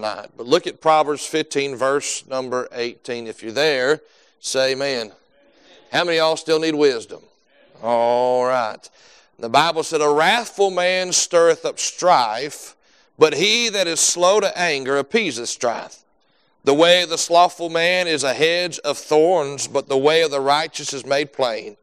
But look at Proverbs 15, verse number 18. If you're there, say amen. How many of y'all still need wisdom? All right. The Bible said, A wrathful man stirreth up strife, but he that is slow to anger appeaseth strife. The way of the slothful man is a hedge of thorns, but the way of the righteous is made plain.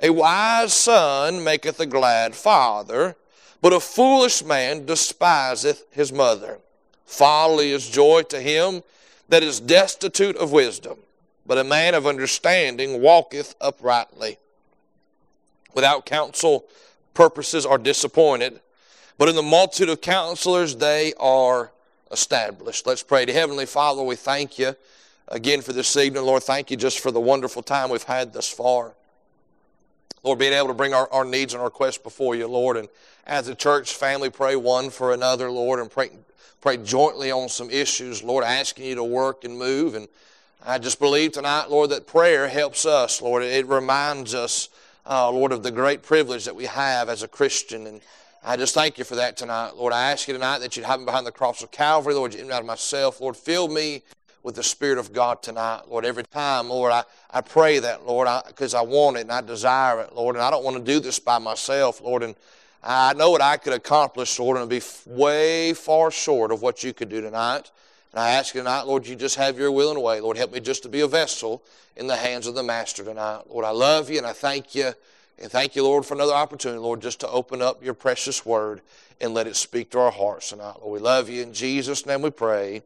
A wise son maketh a glad father, but a foolish man despiseth his mother. Folly is joy to him that is destitute of wisdom, but a man of understanding walketh uprightly. Without counsel, purposes are disappointed, but in the multitude of counselors, they are established. Let's pray to Heavenly Father. We thank you again for this evening. Lord, thank you just for the wonderful time we've had thus far. Lord, being able to bring our, our needs and our requests before you, Lord, and as a church family, pray one for another, Lord, and pray, pray jointly on some issues, Lord, asking you to work and move. And I just believe tonight, Lord, that prayer helps us, Lord. It reminds us, uh, Lord, of the great privilege that we have as a Christian. And I just thank you for that tonight. Lord, I ask you tonight that you'd hide me behind the cross of Calvary. Lord, you out of myself. Lord, fill me with the Spirit of God tonight. Lord, every time, Lord, I, I pray that, Lord, because I, I, want it and I desire it, Lord, and I don't want to do this by myself, Lord, and I know what I could accomplish, Lord, and be way far short of what you could do tonight. And I ask you tonight, Lord, you just have your will and way. Lord, help me just to be a vessel in the hands of the Master tonight. Lord, I love you and I thank you. And thank you, Lord, for another opportunity, Lord, just to open up your precious word and let it speak to our hearts tonight. Lord, we love you. In Jesus' name we pray.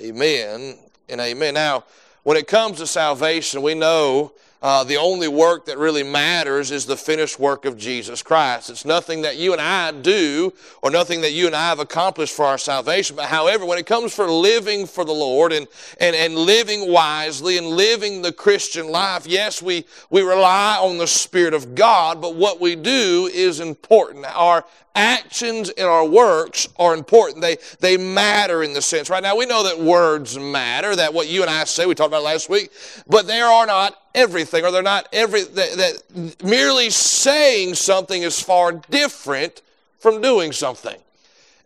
Amen and amen. Now, when it comes to salvation, we know uh, the only work that really matters is the finished work of Jesus Christ. It's nothing that you and I do or nothing that you and I have accomplished for our salvation. But however, when it comes for living for the Lord and, and, and living wisely and living the Christian life, yes, we, we rely on the Spirit of God, but what we do is important. Our actions and our works are important. They, they matter in the sense. Right now, we know that words matter, that what you and I say, we talked about last week, but they are not everything, or they're not every, that, that merely saying something is far different from doing something.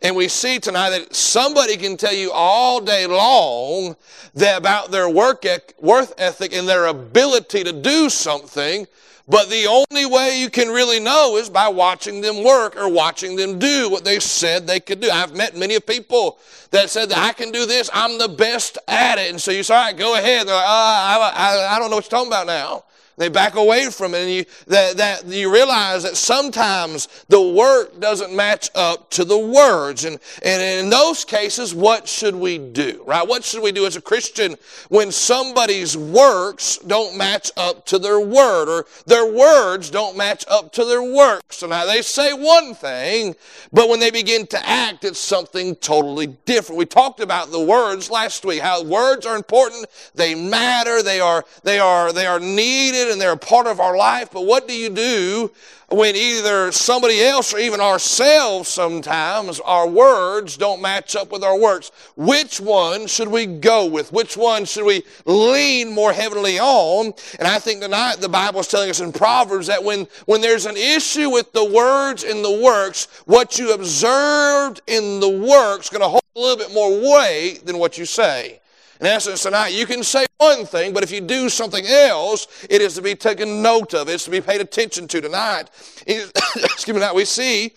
And we see tonight that somebody can tell you all day long that about their work, ethic and their ability to do something, but the only way you can really know is by watching them work or watching them do what they said they could do. I've met many people that said that I can do this, I'm the best at it. And so you say, all right, go ahead. They're like, oh, I, I, I don't know what you're talking about now. They back away from it, and you, that, that you realize that sometimes the work doesn't match up to the words. And, and in those cases, what should we do, right? What should we do as a Christian when somebody's works don't match up to their word, or their words don't match up to their works? So now they say one thing, but when they begin to act, it's something totally different. We talked about the words last week, how words are important, they matter, they are, they are, they are needed and they're a part of our life, but what do you do when either somebody else or even ourselves sometimes, our words don't match up with our works? Which one should we go with? Which one should we lean more heavily on? And I think tonight the Bible is telling us in Proverbs that when, when there's an issue with the words and the works, what you observed in the works is going to hold a little bit more weight than what you say. In essence, tonight, you can say one thing, but if you do something else, it is to be taken note of. It's to be paid attention to tonight. Excuse me, now we see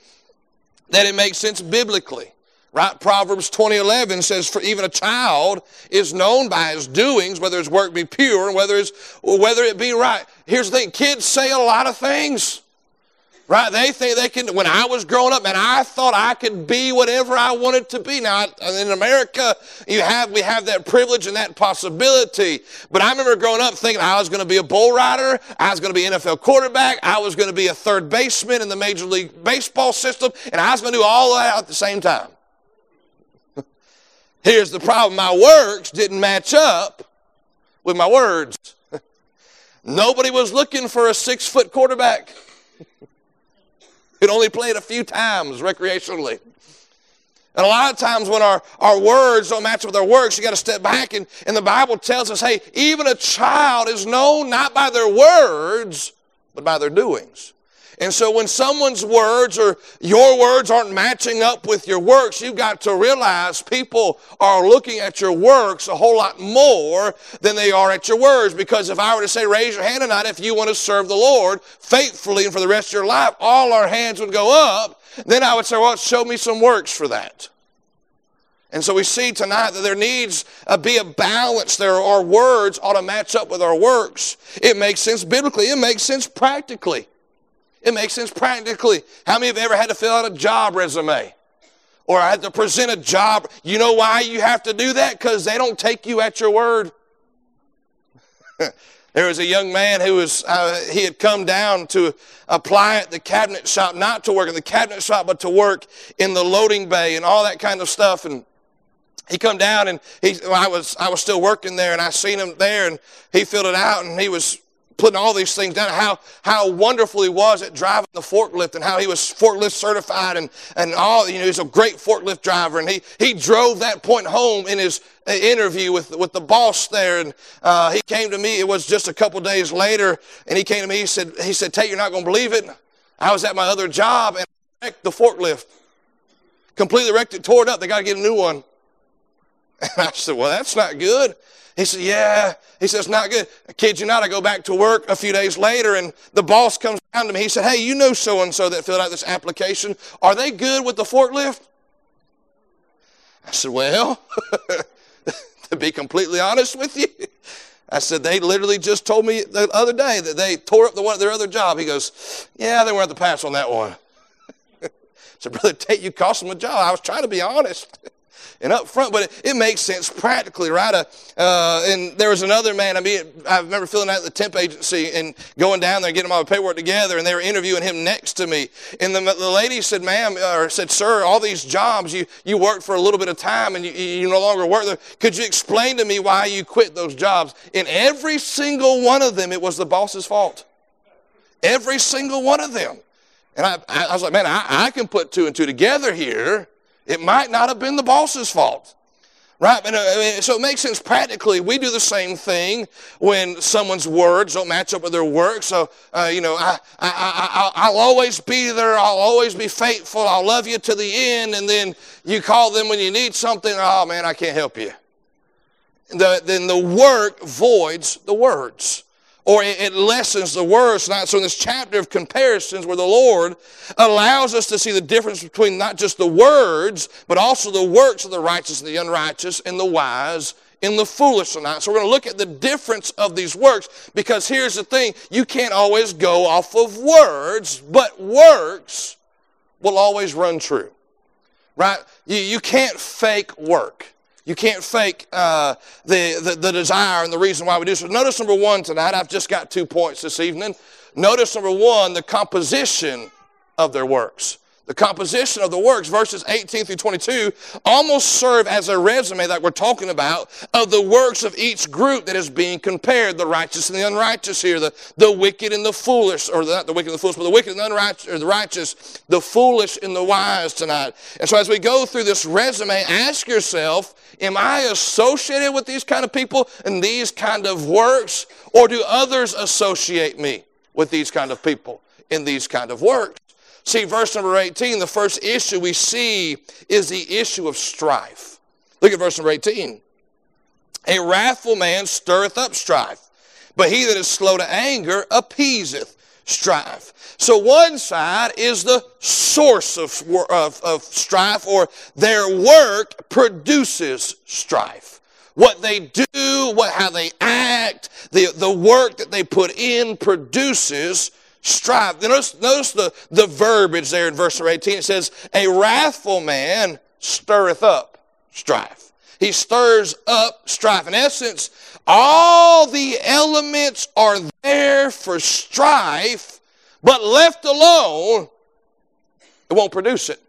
that it makes sense biblically. Right? Proverbs 20:11 says, "For even a child is known by his doings, whether his work be pure and whether, whether it be right." Here's the thing: kids say a lot of things. Right? They think they can. When I was growing up, man, I thought I could be whatever I wanted to be. Now, in America, you have we have that privilege and that possibility. But I remember growing up thinking I was going to be a bull rider, I was going to be NFL quarterback, I was going to be a third baseman in the Major League Baseball system, and I was going to do all that at the same time. Here's the problem: my works didn't match up with my words. Nobody was looking for a six foot quarterback. It only played a few times recreationally. And a lot of times when our, our words don't match with our works, you got to step back. And, and the Bible tells us, hey, even a child is known not by their words, but by their doings. And so when someone's words or your words aren't matching up with your works, you've got to realize people are looking at your works a whole lot more than they are at your words. Because if I were to say, raise your hand tonight if you want to serve the Lord faithfully and for the rest of your life, all our hands would go up. Then I would say, well, show me some works for that. And so we see tonight that there needs to be a balance there. Our words ought to match up with our works. It makes sense biblically. It makes sense practically. It makes sense practically. How many have you ever had to fill out a job resume? Or I had to present a job? You know why you have to do that? Because they don't take you at your word. there was a young man who was, uh, he had come down to apply at the cabinet shop, not to work in the cabinet shop, but to work in the loading bay and all that kind of stuff. And he come down and he, well, I was, I was still working there and I seen him there and he filled it out and he was putting all these things down, how, how wonderful he was at driving the forklift and how he was forklift certified and, and all, you know, he's a great forklift driver. And he, he drove that point home in his uh, interview with, with the boss there. And uh, he came to me, it was just a couple days later, and he came to me, he said, he said, Tate, you're not going to believe it. I was at my other job and I wrecked the forklift. Completely wrecked it, tore it up. They got to get a new one. And I said, Well, that's not good. He said, Yeah. He says, Not good. I kid you not, I go back to work a few days later, and the boss comes down to me. He said, Hey, you know so and so that filled out this application. Are they good with the forklift? I said, Well, to be completely honest with you, I said, they literally just told me the other day that they tore up the one, their other job. He goes, Yeah, they were at the pass on that one. I said, Brother Tate, you cost them a job. I was trying to be honest and up front, but it, it makes sense practically, right? Uh, uh, and there was another man, I mean, I remember filling out the temp agency and going down there, and getting all the paperwork together, and they were interviewing him next to me. And the, the lady said, ma'am, or said, sir, all these jobs, you, you worked for a little bit of time and you, you no longer work there. Could you explain to me why you quit those jobs? In every single one of them, it was the boss's fault. Every single one of them. And I, I was like, man, I, I can put two and two together here. It might not have been the boss's fault. Right? Uh, so it makes sense practically. We do the same thing when someone's words don't match up with their work. So, uh, you know, I, I, I, will always be there. I'll always be faithful. I'll love you to the end. And then you call them when you need something. Oh, man, I can't help you. The, then the work voids the words or it lessens the words. So in this chapter of comparisons where the Lord allows us to see the difference between not just the words, but also the works of the righteous and the unrighteous and the wise and the foolish tonight. So we're going to look at the difference of these works because here's the thing. You can't always go off of words, but works will always run true. Right? You, you can't fake work. You can't fake uh, the, the, the desire and the reason why we do so. Notice number one tonight, I've just got two points this evening. Notice number one, the composition of their works. The composition of the works, verses 18 through 22, almost serve as a resume that we're talking about of the works of each group that is being compared, the righteous and the unrighteous here, the, the wicked and the foolish, or not the wicked and the foolish, but the wicked and the unrighteous, or the righteous, the foolish and the wise tonight. And so as we go through this resume, ask yourself, am I associated with these kind of people and these kind of works, or do others associate me with these kind of people in these kind of works? See, verse number 18, the first issue we see is the issue of strife. Look at verse number 18. A wrathful man stirreth up strife, but he that is slow to anger appeaseth strife. So one side is the source of, of, of strife, or their work produces strife. What they do, what, how they act, the, the work that they put in produces strife. Notice, notice the, the verbiage there in verse 18. It says, A wrathful man stirreth up strife. He stirs up strife. In essence, all the elements are there for strife, but left alone, it won't produce it.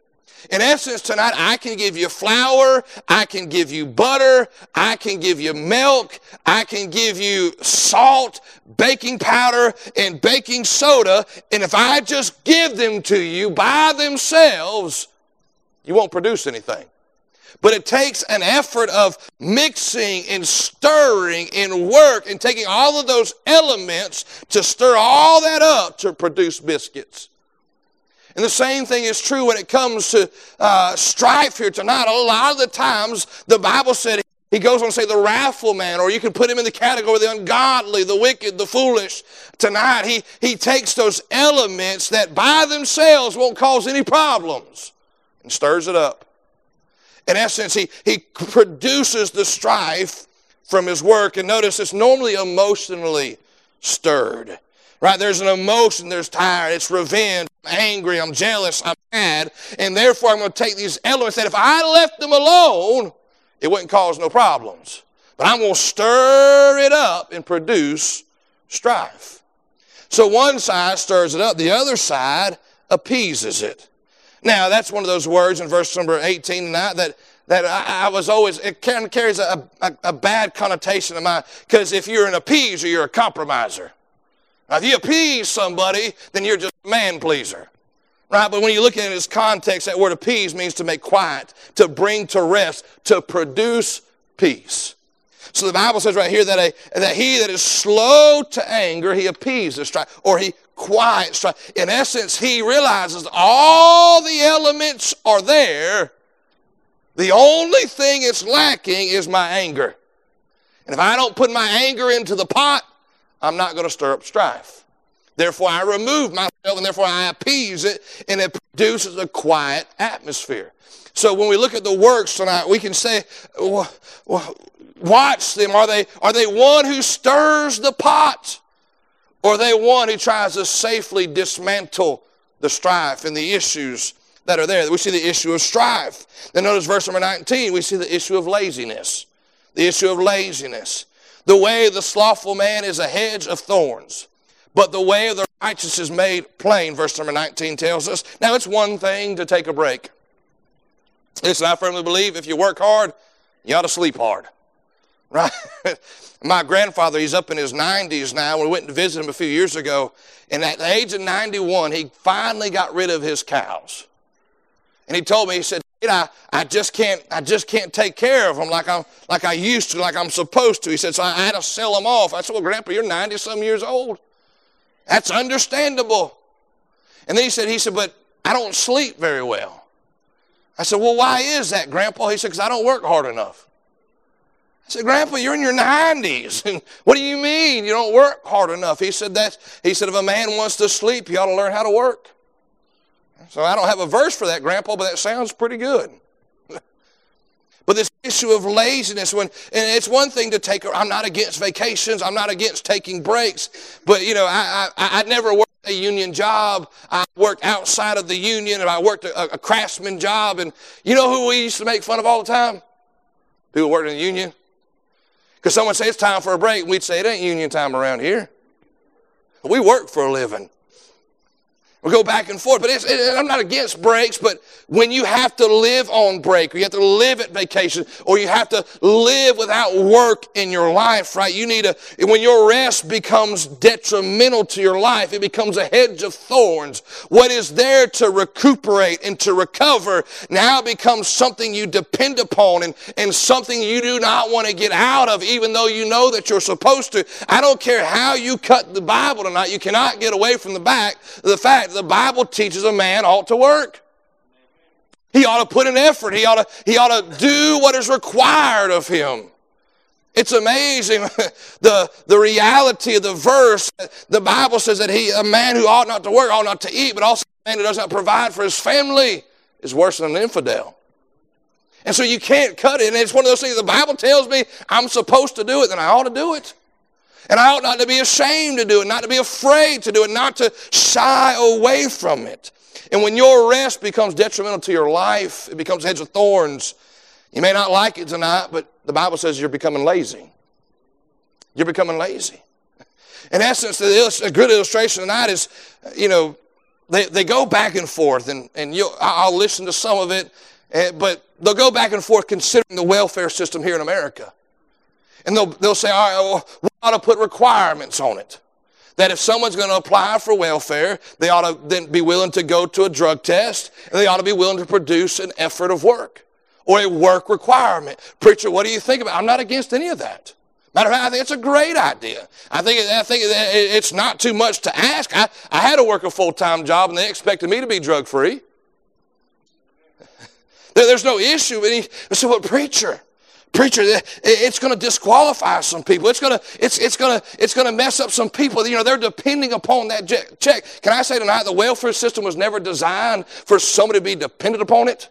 In essence, tonight, I can give you flour, I can give you butter, I can give you milk, I can give you salt, baking powder, and baking soda, and if I just give them to you by themselves, you won't produce anything. But it takes an effort of mixing and stirring and work and taking all of those elements to stir all that up to produce biscuits And the same thing is true when it comes to uh, strife here tonight. A lot of the times, the Bible said he goes on to say the wrathful man, or you can put him in the category of the ungodly, the wicked, the foolish. Tonight, he, he takes those elements that by themselves won't cause any problems and stirs it up. In essence, he, he produces the strife from his work. And notice it's normally emotionally stirred. Right? There's an emotion, there's tired, it's revenge, I'm angry, I'm jealous, I'm mad, and therefore I'm going to take these elements that if I left them alone, it wouldn't cause no problems. But I'm going to stir it up and produce strife. So one side stirs it up, the other side appeases it. Now, that's one of those words in verse number 18 and that, that, that I, I was always, it kind of carries a, a, a bad connotation in my, because if you're an appeaser, you're a compromiser. Now, if you appease somebody, then you're just a man pleaser. Right? But when you look at it in its context, that word appease means to make quiet, to bring to rest, to produce peace. So the Bible says right here that, a, that he that is slow to anger, he appeases strife, or he quiets strife. In essence, he realizes all the elements are there. The only thing it's lacking is my anger. And if I don't put my anger into the pot, I'm not going to stir up strife. Therefore, I remove myself and therefore I appease it, and it produces a quiet atmosphere. So when we look at the works tonight, we can say, watch them. Are they, are they one who stirs the pot? Or are they one who tries to safely dismantle the strife and the issues that are there? We see the issue of strife. Then notice verse number 19, we see the issue of laziness. The issue of laziness. The way of the slothful man is a hedge of thorns, but the way of the righteous is made plain, verse number 19 tells us. Now, it's one thing to take a break. Listen, I firmly believe if you work hard, you ought to sleep hard. Right? My grandfather, he's up in his 90s now. We went to visit him a few years ago. And at the age of 91, he finally got rid of his cows. And he told me, he said, I, I just can't I just can't take care of them like I'm like I used to, like I'm supposed to. He said, so I had to sell them off. I said, Well, Grandpa, you're 90 some years old. That's understandable. And then he said, he said, but I don't sleep very well. I said, well, why is that, Grandpa? He said, because I don't work hard enough. I said, Grandpa, you're in your 90s. what do you mean you don't work hard enough? He said, that, he said, if a man wants to sleep, he ought to learn how to work. So I don't have a verse for that, Grandpa, but that sounds pretty good. but this issue of laziness, when and it's one thing to take. I'm not against vacations. I'm not against taking breaks. But you know, I I, I never worked a union job. I worked outside of the union, and I worked a, a craftsman job. And you know who we used to make fun of all the time? People working in the union. Because someone say it's time for a break, and we'd say it ain't union time around here. We work for a living. We go back and forth, but it, I'm not against breaks, but when you have to live on break, or you have to live at vacation, or you have to live without work in your life, right? You need a, when your rest becomes detrimental to your life, it becomes a hedge of thorns. What is there to recuperate and to recover now becomes something you depend upon and, and something you do not want to get out of, even though you know that you're supposed to. I don't care how you cut the Bible tonight, you cannot get away from the back, the fact the Bible teaches a man ought to work. He ought to put an effort. He ought to, he ought to do what is required of him. It's amazing the, the reality of the verse. The Bible says that he, a man who ought not to work, ought not to eat, but also a man who does not provide for his family is worse than an infidel. And so you can't cut it. And it's one of those things the Bible tells me I'm supposed to do it, then I ought to do it. And I ought not to be ashamed to do it, not to be afraid to do it, not to shy away from it. And when your rest becomes detrimental to your life, it becomes heads of thorns. You may not like it tonight, but the Bible says you're becoming lazy. You're becoming lazy. In essence, a good illustration tonight is, you know, they, they go back and forth, and, and you I'll listen to some of it, eh, but they'll go back and forth considering the welfare system here in America. And they'll, they'll say, all right, well, we ought to put requirements on it. That if someone's going to apply for welfare, they ought to then be willing to go to a drug test, and they ought to be willing to produce an effort of work or a work requirement. Preacher, what do you think about? I'm not against any of that. Matter of fact, I think it's a great idea. I think, I think it's not too much to ask. I, I had to work a full time job and they expected me to be drug free. There's no issue. And he said, Well, preacher, preacher, it's going to disqualify some people. It's going to, it's, it's going to, it's going to mess up some people. You know, they're depending upon that check. Can I say tonight, the welfare system was never designed for somebody to be dependent upon it?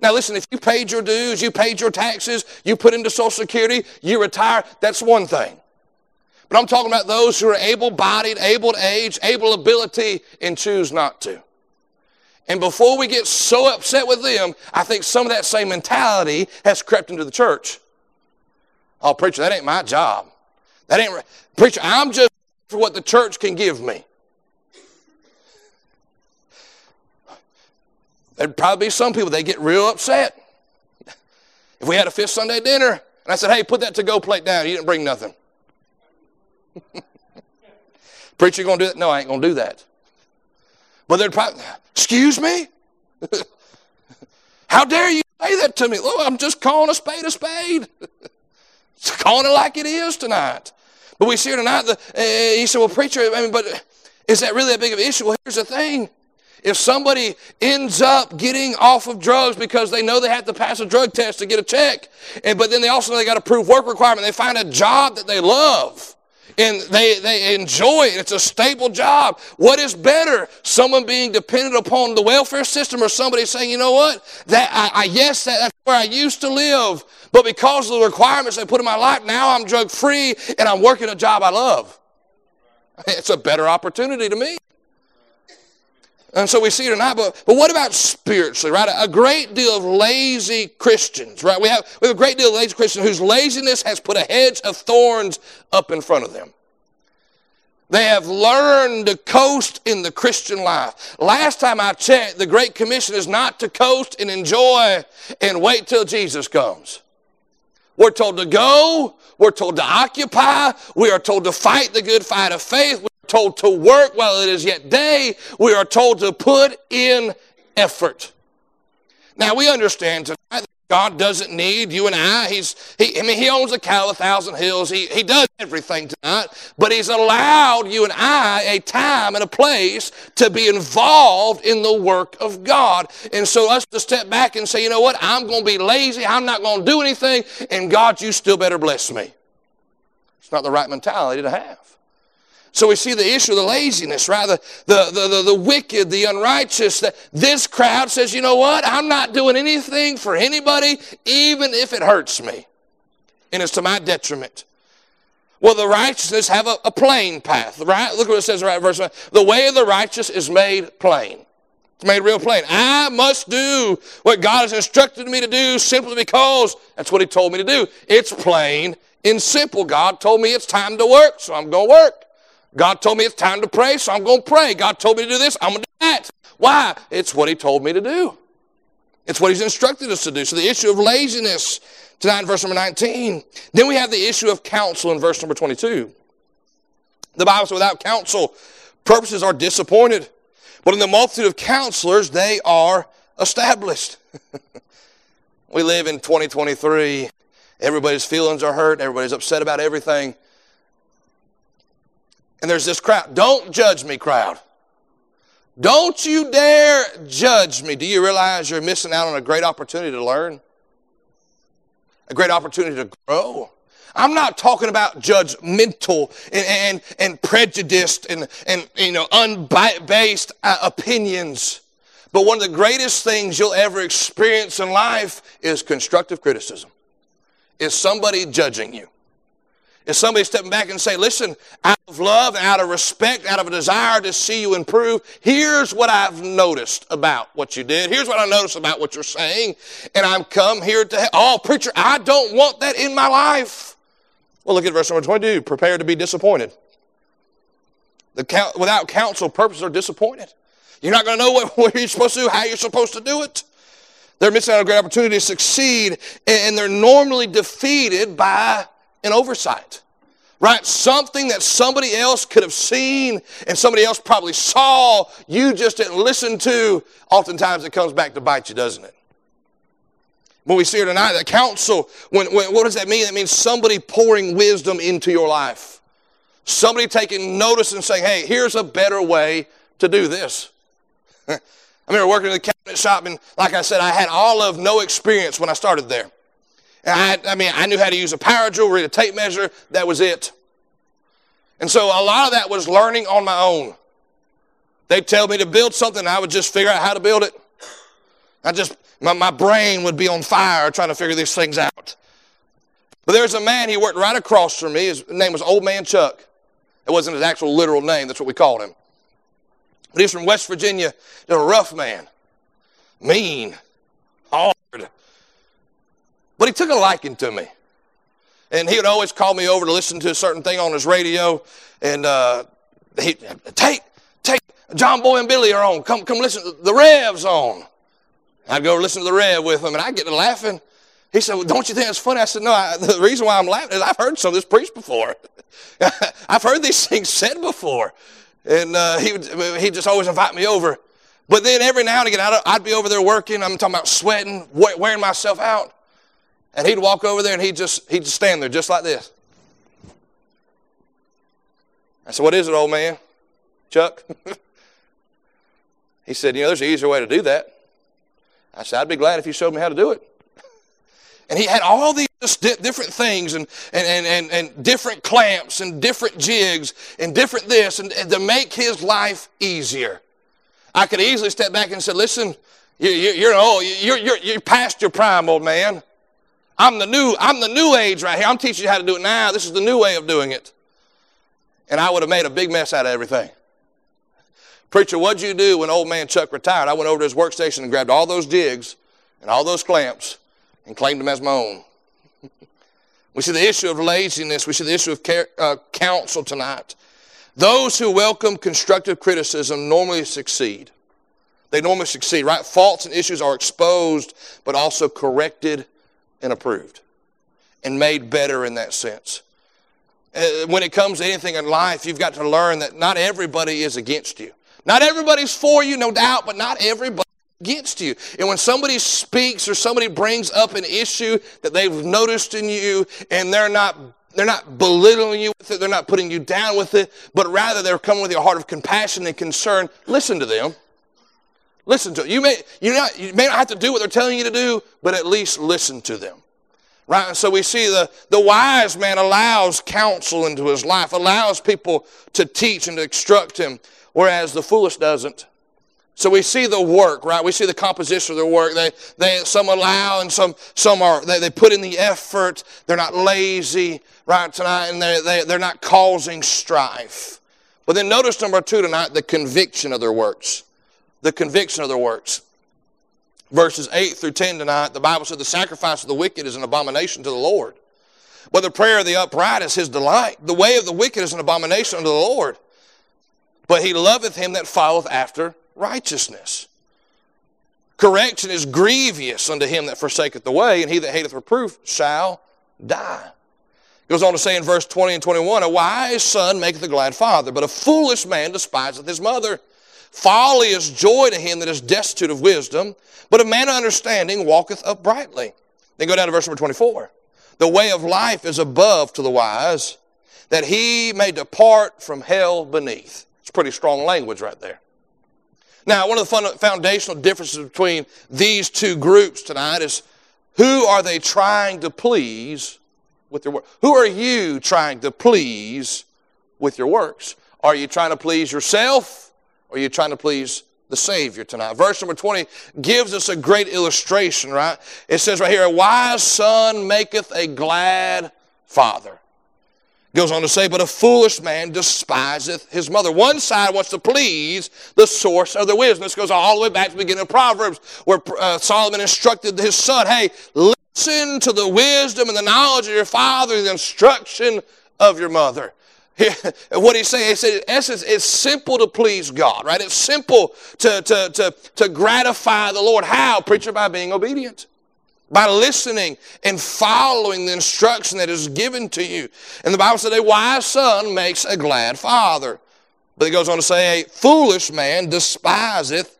Now, listen, if you paid your dues, you paid your taxes, you put into Social Security, you retire, that's one thing. But I'm talking about those who are able bodied, able to age, able ability, and choose not to. And before we get so upset with them, I think some of that same mentality has crept into the church. Oh, preacher, that ain't my job. That ain't, preacher, I'm just for what the church can give me. There'd probably be some people, they get real upset. If we had a fifth Sunday dinner, and I said, hey, put that to go plate down, you didn't bring nothing. Preacher, you gonna do that? No, I ain't gonna do that. But they're probably, excuse me? How dare you say that to me? Look, I'm just calling a spade a spade. Calling it like it is tonight. But we see here tonight, uh, he said, well, preacher, I mean, but is that really a big of an issue? Well, here's the thing. If somebody ends up getting off of drugs because they know they have to pass a drug test to get a check, and, but then they also know they got to prove work requirement, they find a job that they love and they, they enjoy it. It's a stable job. What is better? Someone being dependent upon the welfare system or somebody saying, you know what? That I, I yes, that, that's where I used to live. But because of the requirements they put in my life, now I'm drug free and I'm working a job I love. It's a better opportunity to me. And so we see it tonight, but, but what about spiritually, right? A great deal of lazy Christians, right? We have, we have a great deal of lazy Christians whose laziness has put a hedge of thorns up in front of them. They have learned to coast in the Christian life. Last time I checked, the Great Commission is not to coast and enjoy and wait till Jesus comes. We're told to go. We're told to occupy. We are told to fight the good fight of faith told to work while it is yet day. We are told to put in effort. Now we understand tonight that God doesn't need you and I. He's, he, I mean, He owns a cow, a thousand hills. He, he does everything tonight. But He's allowed you and I a time and a place to be involved in the work of God. And so us to step back and say, you know what? I'm going to be lazy. I'm not going to do anything. And God, you still better bless me. It's not the right mentality to have. So we see the issue of the laziness, right? The, the, the, the, the wicked, the unrighteous. That this crowd says, you know what? I'm not doing anything for anybody, even if it hurts me. And it's to my detriment. Well, the righteousness have a, a plain path, right? Look what it says right verse 1. The way of the righteous is made plain. It's made real plain. I must do what God has instructed me to do simply because that's what He told me to do. It's plain and simple. God told me it's time to work, so I'm going to work. God told me it's time to pray, so I'm going to pray. God told me to do this, I'm going to do that. Why? It's what He told me to do. It's what He's instructed us to do. So the issue of laziness tonight in verse number 19. Then we have the issue of counsel in verse number 22. The Bible says, without counsel, purposes are disappointed. But in the multitude of counselors, they are established. we live in 2023. Everybody's feelings are hurt. Everybody's upset about everything. And there's this crowd. Don't judge me, crowd. Don't you dare judge me. Do you realize you're missing out on a great opportunity to learn? A great opportunity to grow? I'm not talking about judgmental and, and, and prejudiced and, and you know unbased uh, opinions. But one of the greatest things you'll ever experience in life is constructive criticism. Is somebody judging you? Is somebody stepping back and say, listen, out of love, out of respect, out of a desire to see you improve, here's what I've noticed about what you did. Here's what I noticed about what you're saying. And I'm come here to. Oh, preacher, I don't want that in my life. Well, look at verse number 22. Prepare to be disappointed. The, without counsel, purposes are disappointed. You're not going to know what, what you're supposed to do, how you're supposed to do it. They're missing out on a great opportunity to succeed, and they're normally defeated by an oversight. Right? Something that somebody else could have seen and somebody else probably saw, you just didn't listen to. Oftentimes it comes back to bite you, doesn't it? What we see here tonight, that counsel, when, when, what does that mean? That means somebody pouring wisdom into your life. Somebody taking notice and saying, hey, here's a better way to do this. I remember working in the cabinet shop, and like I said, I had all of no experience when I started there. I, I mean, I knew how to use a power drill, read a tape measure, that was it. And so a lot of that was learning on my own. They'd tell me to build something, I would just figure out how to build it. I just, my, my brain would be on fire trying to figure these things out. But there's a man, he worked right across from me. His name was Old Man Chuck. It wasn't his actual literal name, that's what we called him. But he's from West Virginia, a rough man, mean, hard. But he took a liking to me. And he would always call me over to listen to a certain thing on his radio. And uh, he take, take, John Boy and Billy are on. Come, come listen. The Rev's on. I'd go listen to the Rev with him, and I'd get to laughing. He said, well, Don't you think it's funny? I said, No, I, the reason why I'm laughing is I've heard some of this preached before. I've heard these things said before. And uh, he would he just always invite me over. But then every now and again, I'd, I'd be over there working. I'm talking about sweating, wearing myself out. And he'd walk over there and he'd just, he'd just stand there just like this. I said, What is it, old man? Chuck? he said, You know, there's an easier way to do that. I said, I'd be glad if you showed me how to do it. And he had all these different things and, and, and, and, different clamps and different jigs and different this and, and, to make his life easier. I could easily step back and say, listen, you, you, you're, old, you're, you're, you're past your prime, old man. I'm the new, I'm the new age right here. I'm teaching you how to do it now. This is the new way of doing it. And I would have made a big mess out of everything. Preacher, what'd you do when old man Chuck retired? I went over to his workstation and grabbed all those jigs and all those clamps and claimed them as my own. we see the issue of laziness. We see the issue of care, uh, counsel tonight. Those who welcome constructive criticism normally succeed. They normally succeed, right? Faults and issues are exposed, but also corrected and approved and made better in that sense. Uh, when it comes to anything in life, you've got to learn that not everybody is against you. Not everybody's for you, no doubt, but not everybody against you. And when somebody speaks or somebody brings up an issue that they've noticed in you and they're not they're not belittling you with it, they're not putting you down with it, but rather they're coming with a heart of compassion and concern, listen to them. Listen to them. You may, you, not, you may not have to do what they're telling you to do, but at least listen to them. Right? And so we see the, the wise man allows counsel into his life, allows people to teach and to instruct him, whereas the foolish doesn't. So we see the work, right? We see the composition of their work. They, they, some allow and some, some are, they, they put in the effort. They're not lazy, right, tonight, and they, they, they're not causing strife. But then notice number two tonight, the conviction of their works the conviction of their works. Verses 8 through 10 tonight, the Bible said, The sacrifice of the wicked is an abomination to the Lord. But the prayer of the upright is his delight. The way of the wicked is an abomination unto the Lord. But he loveth him that followeth after righteousness. Correction is grievous unto him that forsaketh the way, and he that hateth reproof shall die. He Goes on to say in verse 20 and 21, A wise son maketh a glad father, but a foolish man despiseth his mother. Folly is joy to him that is destitute of wisdom, but a man of understanding walketh uprightly. Then go down to verse number 24. The way of life is above to the wise, that he may depart from hell beneath. It's pretty strong language right there. Now, one of the foundational differences between these two groups tonight is who are they trying to please with their work? Who are you trying to please with your works? Are you trying to please yourself? Are you trying to please the Savior tonight? Verse number 20 gives us a great illustration, right? It says right here, a wise son maketh a glad father. Goes on to say, but a foolish man despiseth his mother. One side wants to please the source of the wisdom. This goes all the way back to the beginning of Proverbs, where uh, Solomon instructed his son, hey, listen to the wisdom and the knowledge of your father, the instruction of your mother. What he's saying, he said, in essence, it's simple to please God, right? It's simple to, to, to, to gratify the Lord. How? Preacher, by being obedient. By listening and following the instruction that is given to you. And the Bible said, a wise son makes a glad father. But it goes on to say, a foolish man despiseth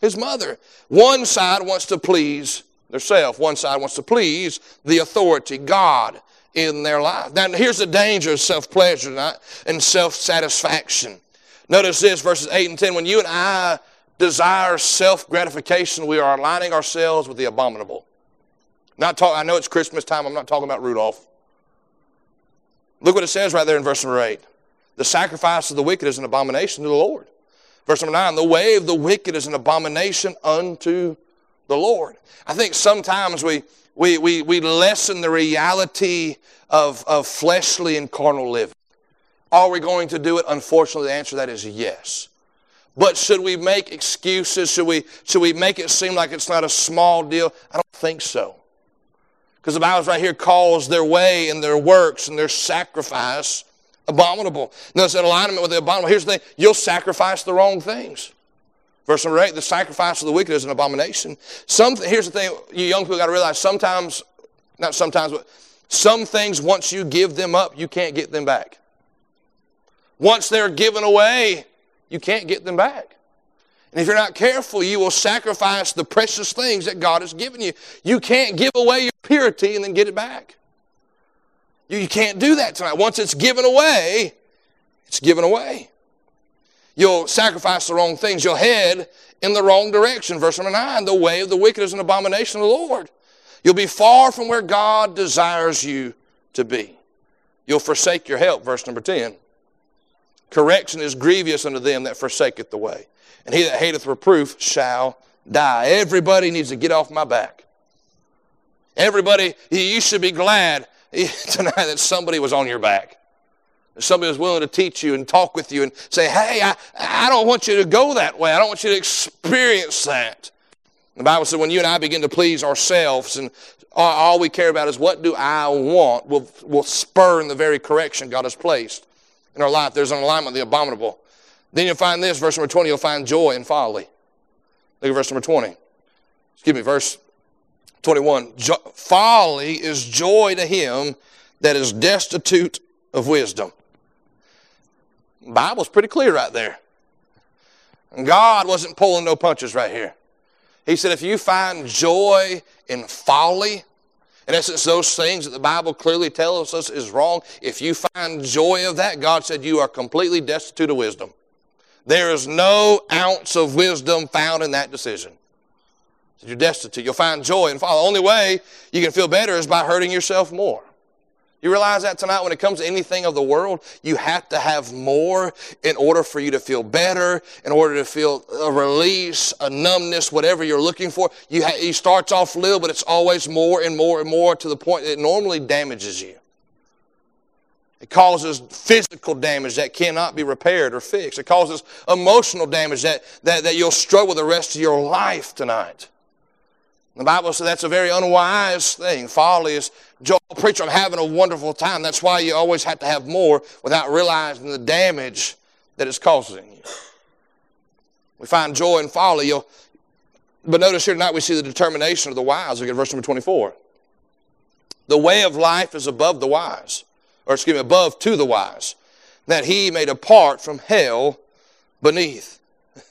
his mother. One side wants to please their self. One side wants to please the authority, God, in their life. Now, here's the danger of self pleasure and self satisfaction. Notice this, verses 8 and 10. When you and I desire self gratification, we are aligning ourselves with the abominable. Not talk, I know it's Christmas time, I'm not talking about Rudolph. Look what it says right there in verse number 8. The sacrifice of the wicked is an abomination to the Lord. Verse number 9, the way of the wicked is an abomination unto the Lord. I think sometimes we, we, we, we lessen the reality of, of fleshly and carnal living. Are we going to do it? Unfortunately, the answer to that is yes. But should we make excuses? Should we, should we make it seem like it's not a small deal? I don't think so. Because the Bible's right here calls their way and their works and their sacrifice abominable. Notice that alignment with the abominable. Here's the thing you'll sacrifice the wrong things. Verse number eight, the sacrifice of the wicked is an abomination. Some, here's the thing, you young people got to realize sometimes, not sometimes, but some things, once you give them up, you can't get them back. Once they're given away, you can't get them back. And if you're not careful, you will sacrifice the precious things that God has given you. You can't give away your purity and then get it back. You, you can't do that tonight. Once it's given away, it's given away. You'll sacrifice the wrong things. You'll head in the wrong direction. Verse number 9 the way of the wicked is an abomination of the Lord. You'll be far from where God desires you to be. You'll forsake your help. Verse number 10. Correction is grievous unto them that forsaketh the way. And he that hateth reproof shall die. Everybody needs to get off my back. Everybody, you should be glad tonight that somebody was on your back. Somebody who's willing to teach you and talk with you and say, hey, I, I don't want you to go that way. I don't want you to experience that. The Bible says when you and I begin to please ourselves and all we care about is what do I want, will will spurn the very correction God has placed in our life. There's an alignment of the abominable. Then you'll find this, verse number 20, you'll find joy in folly. Look at verse number 20. Excuse me, verse 21. Folly is joy to him that is destitute of wisdom. Bible's pretty clear right there. God wasn't pulling no punches right here. He said, if you find joy in folly, in essence, those things that the Bible clearly tells us is wrong, if you find joy of that, God said you are completely destitute of wisdom. There is no ounce of wisdom found in that decision. You're destitute. You'll find joy and folly. The only way you can feel better is by hurting yourself more. You realize that tonight when it comes to anything of the world, you have to have more in order for you to feel better, in order to feel a release, a numbness, whatever you're looking for. You ha- it starts off little, but it's always more and more and more to the point that it normally damages you. It causes physical damage that cannot be repaired or fixed. It causes emotional damage that, that, that you'll struggle the rest of your life tonight. The Bible says that's a very unwise thing. Folly is, Joel, preacher, I'm having a wonderful time. That's why you always have to have more without realizing the damage that it's causing you. We find joy in folly. You'll, but notice here tonight we see the determination of the wise. Look at verse number 24. The way of life is above the wise, or excuse me, above to the wise, that he may depart from hell beneath.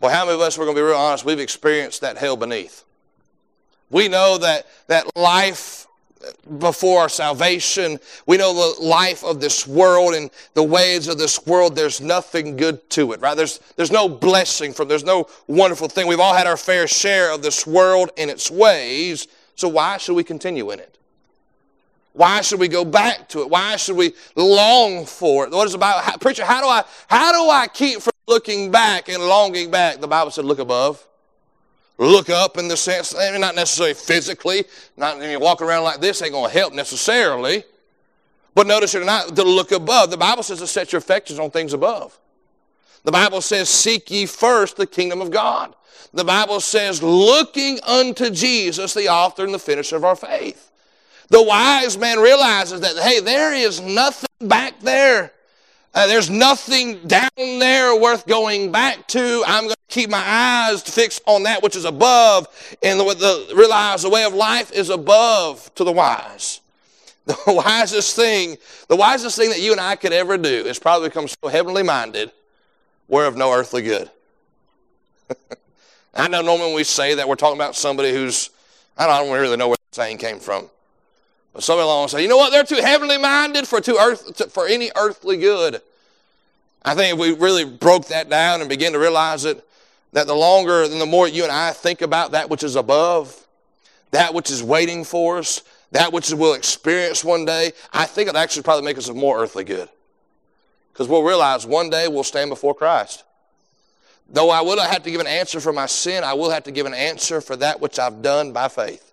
Well, how many of us, we're going to be real honest, we've experienced that hell beneath. We know that, that life before our salvation, we know the life of this world and the ways of this world, there's nothing good to it, right? There's, there's no blessing from, there's no wonderful thing. We've all had our fair share of this world and its ways, so why should we continue in it? Why should we go back to it? Why should we long for it? What is about preacher? How do I how do I keep from looking back and longing back? The Bible said, "Look above." Look up in the sense, not necessarily physically, not you walk around like this ain't going to help necessarily. But notice you're not to look above. The Bible says to set your affections on things above. The Bible says, Seek ye first the kingdom of God. The Bible says, Looking unto Jesus, the author and the finisher of our faith. The wise man realizes that, hey, there is nothing back there uh, there's nothing down there worth going back to. I'm going to keep my eyes fixed on that which is above and the, the, realize the way of life is above to the wise. The wisest thing, the wisest thing that you and I could ever do is probably become so heavenly minded, we're of no earthly good. I know normally when we say that we're talking about somebody who's I don't really know where that saying came from. Somebody along say, you know what? They're too heavenly minded for, too earth, for any earthly good. I think if we really broke that down and begin to realize it, that the longer and the more you and I think about that which is above, that which is waiting for us, that which we'll experience one day, I think it'll actually probably make us more earthly good. Because we'll realize one day we'll stand before Christ. Though I will have to give an answer for my sin, I will have to give an answer for that which I've done by faith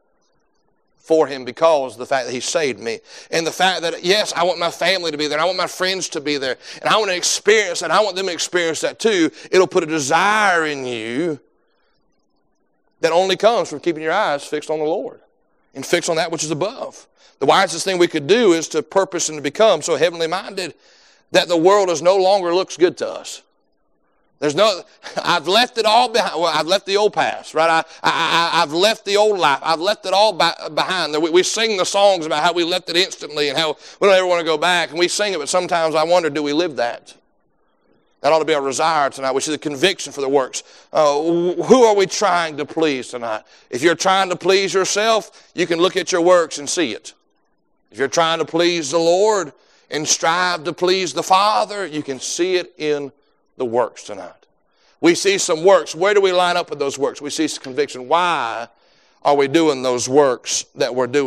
for him because the fact that he saved me. And the fact that, yes, I want my family to be there. I want my friends to be there. And I want to experience that. I want them to experience that too. It'll put a desire in you that only comes from keeping your eyes fixed on the Lord and fixed on that which is above. The wisest thing we could do is to purpose and to become so heavenly minded that the world is no longer looks good to us. There's no, I've left it all behind. Well, I've left the old past, right? I, I, I've left the old life. I've left it all behind. We, we sing the songs about how we left it instantly and how we don't ever want to go back. And we sing it, but sometimes I wonder, do we live that? That ought to be our desire tonight, which is a conviction for the works. Uh, who are we trying to please tonight? If you're trying to please yourself, you can look at your works and see it. If you're trying to please the Lord and strive to please the Father, you can see it in the works tonight. We see some works. Where do we line up with those works? We see some conviction. Why are we doing those works that we're doing?